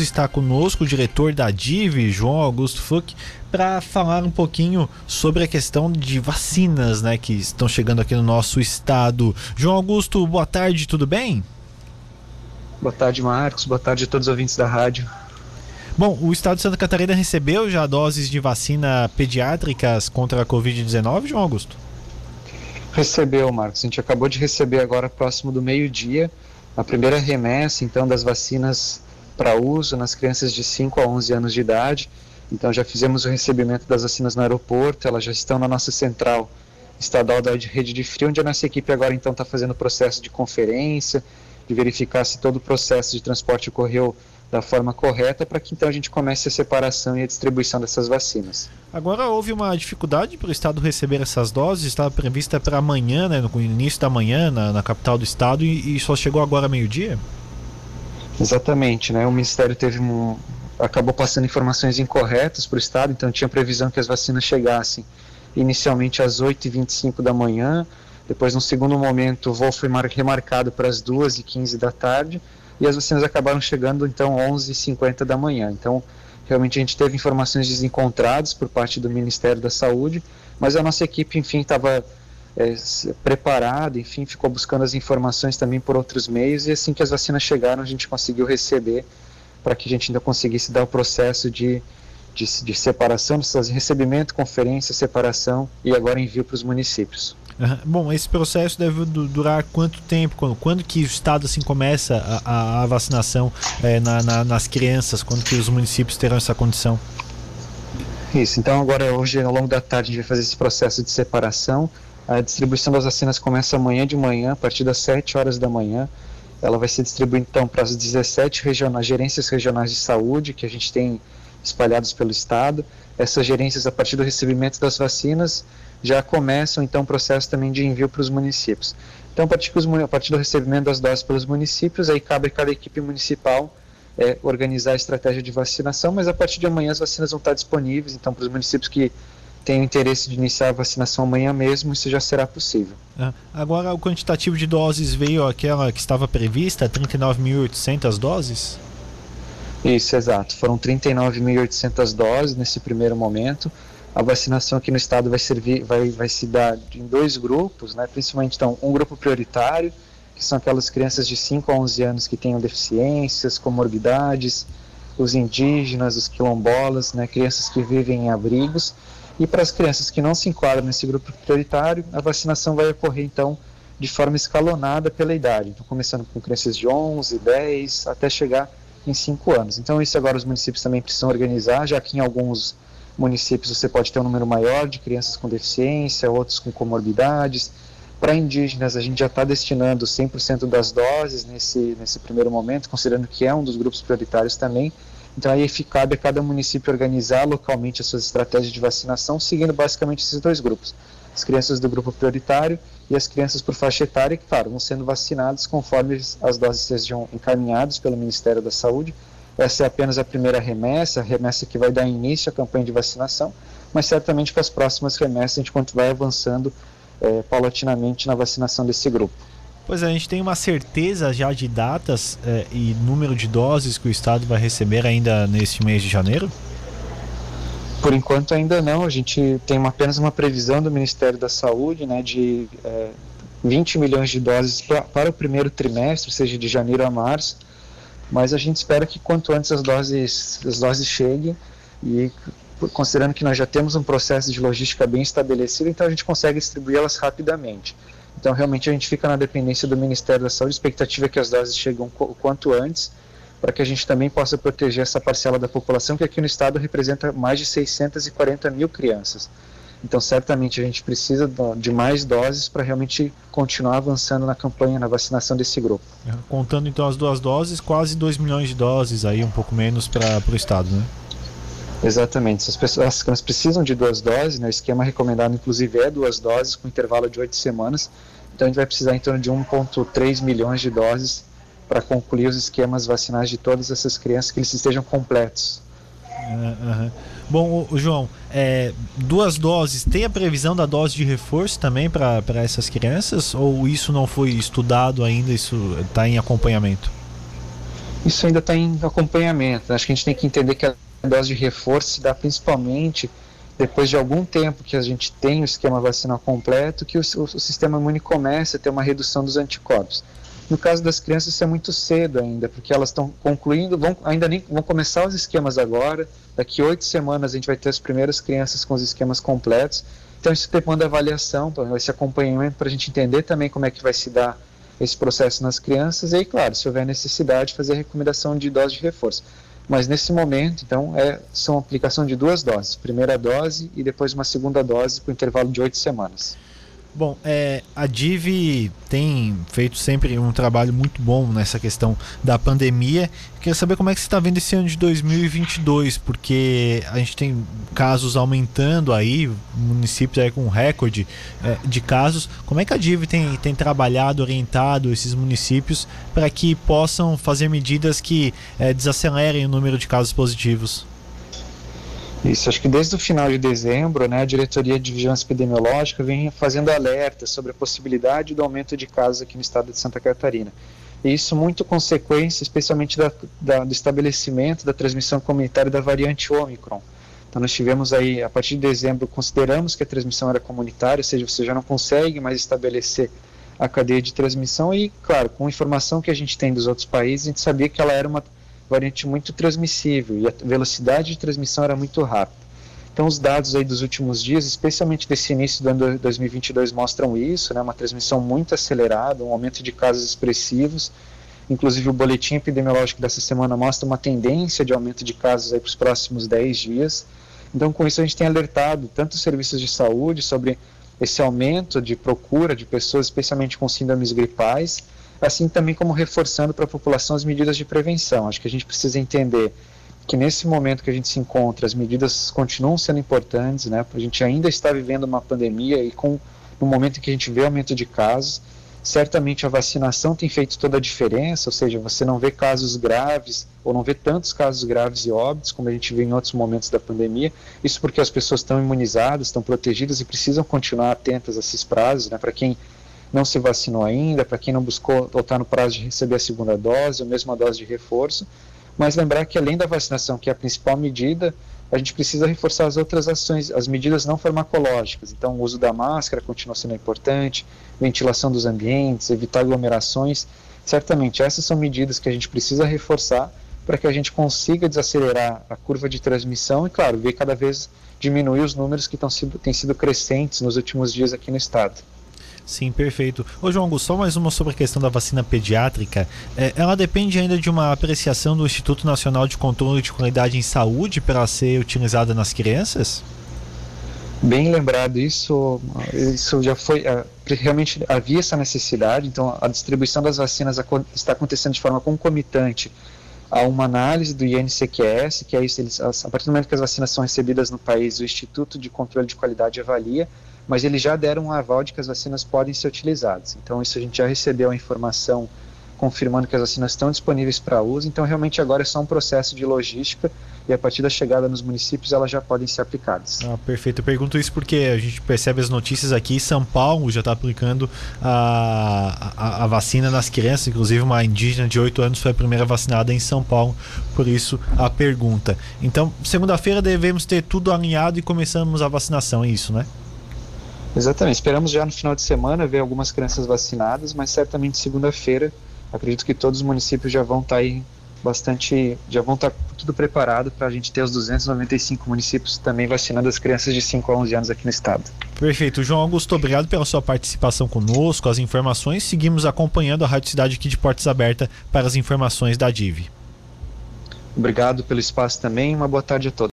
Está conosco o diretor da DIV, João Augusto Fuch, para falar um pouquinho sobre a questão de vacinas né, que estão chegando aqui no nosso estado. João Augusto, boa tarde, tudo bem? Boa tarde, Marcos. Boa tarde a todos os ouvintes da rádio. Bom, o estado de Santa Catarina recebeu já doses de vacina pediátricas contra a Covid-19, João Augusto? Recebeu, Marcos. A gente acabou de receber agora, próximo do meio-dia, a primeira remessa, então, das vacinas para uso nas crianças de 5 a 11 anos de idade. Então já fizemos o recebimento das vacinas no aeroporto, elas já estão na nossa central estadual da rede de frio, onde a nossa equipe agora então está fazendo o processo de conferência, de verificar se todo o processo de transporte ocorreu da forma correta, para que então a gente comece a separação e a distribuição dessas vacinas. Agora houve uma dificuldade para o estado receber essas doses, estava prevista para amanhã, né, no início da manhã, na, na capital do estado, e, e só chegou agora meio-dia? Exatamente, né? O Ministério teve um, acabou passando informações incorretas para o Estado, então tinha previsão que as vacinas chegassem inicialmente às 8h25 da manhã, depois, no segundo momento, o voo foi remarcado para as 2h15 da tarde, e as vacinas acabaram chegando, então, 11h50 da manhã. Então, realmente a gente teve informações desencontradas por parte do Ministério da Saúde, mas a nossa equipe, enfim, estava é, preparado, enfim, ficou buscando as informações também por outros meios e assim que as vacinas chegaram a gente conseguiu receber para que a gente ainda conseguisse dar o processo de, de, de separação, de recebimento, conferência, separação e agora envio para os municípios. Uhum. Bom, esse processo deve durar quanto tempo? Quando, quando que o Estado assim começa a, a, vacinação é, na, na, nas crianças? Quando que os municípios terão essa condição? Isso, então agora hoje ao longo da tarde a gente vai fazer esse processo de separação a distribuição das vacinas começa amanhã de manhã, a partir das 7 horas da manhã. Ela vai ser distribuída então para as 17 regionais, gerências regionais de saúde que a gente tem espalhadas pelo estado. Essas gerências, a partir do recebimento das vacinas, já começam então o processo também de envio para os municípios. Então, a partir, a partir do recebimento das doses pelos municípios, aí cabe a cada equipe municipal é, organizar a estratégia de vacinação, mas a partir de amanhã as vacinas vão estar disponíveis, então para os municípios que tem o interesse de iniciar a vacinação amanhã mesmo, isso já será possível. É. Agora, o quantitativo de doses veio aquela que estava prevista, 39.800 doses? Isso, exato. Foram 39.800 doses nesse primeiro momento. A vacinação aqui no estado vai servir, vai, vai se dar em dois grupos, né? principalmente então, um grupo prioritário, que são aquelas crianças de 5 a 11 anos que tenham deficiências, comorbidades, os indígenas, os quilombolas, né? crianças que vivem em abrigos, e para as crianças que não se enquadram nesse grupo prioritário, a vacinação vai ocorrer então de forma escalonada pela idade. Então, começando com crianças de 11, 10, até chegar em 5 anos. Então, isso agora os municípios também precisam organizar, já que em alguns municípios você pode ter um número maior de crianças com deficiência, outros com comorbidades. Para indígenas, a gente já está destinando 100% das doses nesse, nesse primeiro momento, considerando que é um dos grupos prioritários também. Então aí cabe a cada município organizar localmente as suas estratégias de vacinação, seguindo basicamente esses dois grupos. As crianças do grupo prioritário e as crianças por faixa etária, que, claro, vão sendo vacinadas conforme as doses sejam encaminhadas pelo Ministério da Saúde. Essa é apenas a primeira remessa, a remessa que vai dar início à campanha de vacinação, mas certamente com as próximas remessas a gente vai avançando é, paulatinamente na vacinação desse grupo. Pois é, a gente tem uma certeza já de datas é, e número de doses que o Estado vai receber ainda neste mês de janeiro? Por enquanto ainda não, a gente tem uma, apenas uma previsão do Ministério da Saúde né, de é, 20 milhões de doses pra, para o primeiro trimestre, seja de janeiro a março, mas a gente espera que quanto antes as doses, as doses cheguem e considerando que nós já temos um processo de logística bem estabelecido, então a gente consegue distribuí-las rapidamente. Então, realmente, a gente fica na dependência do Ministério da Saúde. A expectativa é que as doses cheguem o quanto antes, para que a gente também possa proteger essa parcela da população, que aqui no estado representa mais de 640 mil crianças. Então, certamente, a gente precisa de mais doses para realmente continuar avançando na campanha, na vacinação desse grupo. É, contando, então, as duas doses, quase 2 milhões de doses, aí um pouco menos para o estado, né? Exatamente. As pessoas precisam de duas doses, né? o esquema recomendado, inclusive, é duas doses com intervalo de oito semanas. Então, a gente vai precisar em torno de 1,3 milhões de doses para concluir os esquemas vacinais de todas essas crianças, que eles estejam completos. Uhum. Bom, João, é, duas doses, tem a previsão da dose de reforço também para essas crianças? Ou isso não foi estudado ainda, isso está em acompanhamento? Isso ainda está em acompanhamento. Acho que a gente tem que entender que a dose de reforço se dá principalmente depois de algum tempo que a gente tem o esquema vacinal completo, que o, o, o sistema imune começa a ter uma redução dos anticorpos. No caso das crianças, isso é muito cedo ainda, porque elas estão concluindo, vão, ainda nem vão começar os esquemas agora. Daqui oito semanas a gente vai ter as primeiras crianças com os esquemas completos. Então isso demanda avaliação, esse acompanhamento para a gente entender também como é que vai se dar esse processo nas crianças. E aí, claro, se houver necessidade, fazer a recomendação de dose de reforço. Mas nesse momento, então, é, são aplicação de duas doses, primeira dose e depois uma segunda dose por intervalo de oito semanas. Bom, é, a Div tem feito sempre um trabalho muito bom nessa questão da pandemia. Queria saber como é que você está vendo esse ano de 2022, porque a gente tem casos aumentando aí, municípios aí com recorde é, de casos. Como é que a Div tem, tem trabalhado, orientado esses municípios para que possam fazer medidas que é, desacelerem o número de casos positivos? Isso, acho que desde o final de dezembro, né, a Diretoria de Vigilância Epidemiológica vem fazendo alertas sobre a possibilidade do aumento de casos aqui no estado de Santa Catarina. E isso muito consequência, especialmente da, da, do estabelecimento da transmissão comunitária da variante Omicron. Então nós tivemos aí, a partir de dezembro, consideramos que a transmissão era comunitária, ou seja, você já não consegue mais estabelecer a cadeia de transmissão e, claro, com a informação que a gente tem dos outros países, a gente sabia que ela era uma variante muito transmissível e a velocidade de transmissão era muito rápida. Então, os dados aí dos últimos dias, especialmente desse início do ano 2022, mostram isso, né, uma transmissão muito acelerada, um aumento de casos expressivos. Inclusive, o boletim epidemiológico dessa semana mostra uma tendência de aumento de casos para os próximos 10 dias. Então, com isso, a gente tem alertado tanto os serviços de saúde sobre esse aumento de procura de pessoas, especialmente com síndromes gripais, assim também como reforçando para a população as medidas de prevenção. Acho que a gente precisa entender que nesse momento que a gente se encontra, as medidas continuam sendo importantes, né? A gente ainda está vivendo uma pandemia e com no momento em que a gente vê aumento de casos, certamente a vacinação tem feito toda a diferença, ou seja, você não vê casos graves ou não vê tantos casos graves e óbitos como a gente vê em outros momentos da pandemia. Isso porque as pessoas estão imunizadas, estão protegidas e precisam continuar atentas a esses prazos, né? Para quem não se vacinou ainda, para quem não buscou ou está no prazo de receber a segunda dose, ou mesmo a dose de reforço. Mas lembrar que além da vacinação, que é a principal medida, a gente precisa reforçar as outras ações, as medidas não farmacológicas. Então, o uso da máscara continua sendo importante, ventilação dos ambientes, evitar aglomerações. Certamente, essas são medidas que a gente precisa reforçar para que a gente consiga desacelerar a curva de transmissão e, claro, ver cada vez diminuir os números que têm sido crescentes nos últimos dias aqui no estado. Sim, perfeito. Ô João Augusto, só mais uma sobre a questão da vacina pediátrica. É, ela depende ainda de uma apreciação do Instituto Nacional de Controle de Qualidade em Saúde para ser utilizada nas crianças? Bem lembrado, isso, isso já foi. É, realmente havia essa necessidade, então a distribuição das vacinas está acontecendo de forma concomitante a uma análise do INCQS, que é isso, eles, a partir do momento que as vacinas são recebidas no país, o Instituto de Controle de Qualidade avalia mas eles já deram um aval de que as vacinas podem ser utilizadas. Então, isso a gente já recebeu a informação confirmando que as vacinas estão disponíveis para uso. Então, realmente agora é só um processo de logística e a partir da chegada nos municípios elas já podem ser aplicadas. Ah, perfeito. Eu pergunto isso porque a gente percebe as notícias aqui. São Paulo já está aplicando a, a, a, vacina nas crianças. Inclusive, uma indígena de 8 anos foi a primeira vacinada em São Paulo. Por isso, a pergunta. Então, segunda-feira devemos ter tudo alinhado e começamos a vacinação. É isso, né? Exatamente. Esperamos já no final de semana ver algumas crianças vacinadas, mas certamente segunda-feira acredito que todos os municípios já vão estar tá aí bastante, já vão estar tá tudo preparado para a gente ter os 295 municípios também vacinando as crianças de 5 a 11 anos aqui no estado. Perfeito. João Augusto, obrigado pela sua participação conosco, as informações. Seguimos acompanhando a Rádio Cidade aqui de Portas Abertas para as informações da DIV. Obrigado pelo espaço também. Uma boa tarde a todos.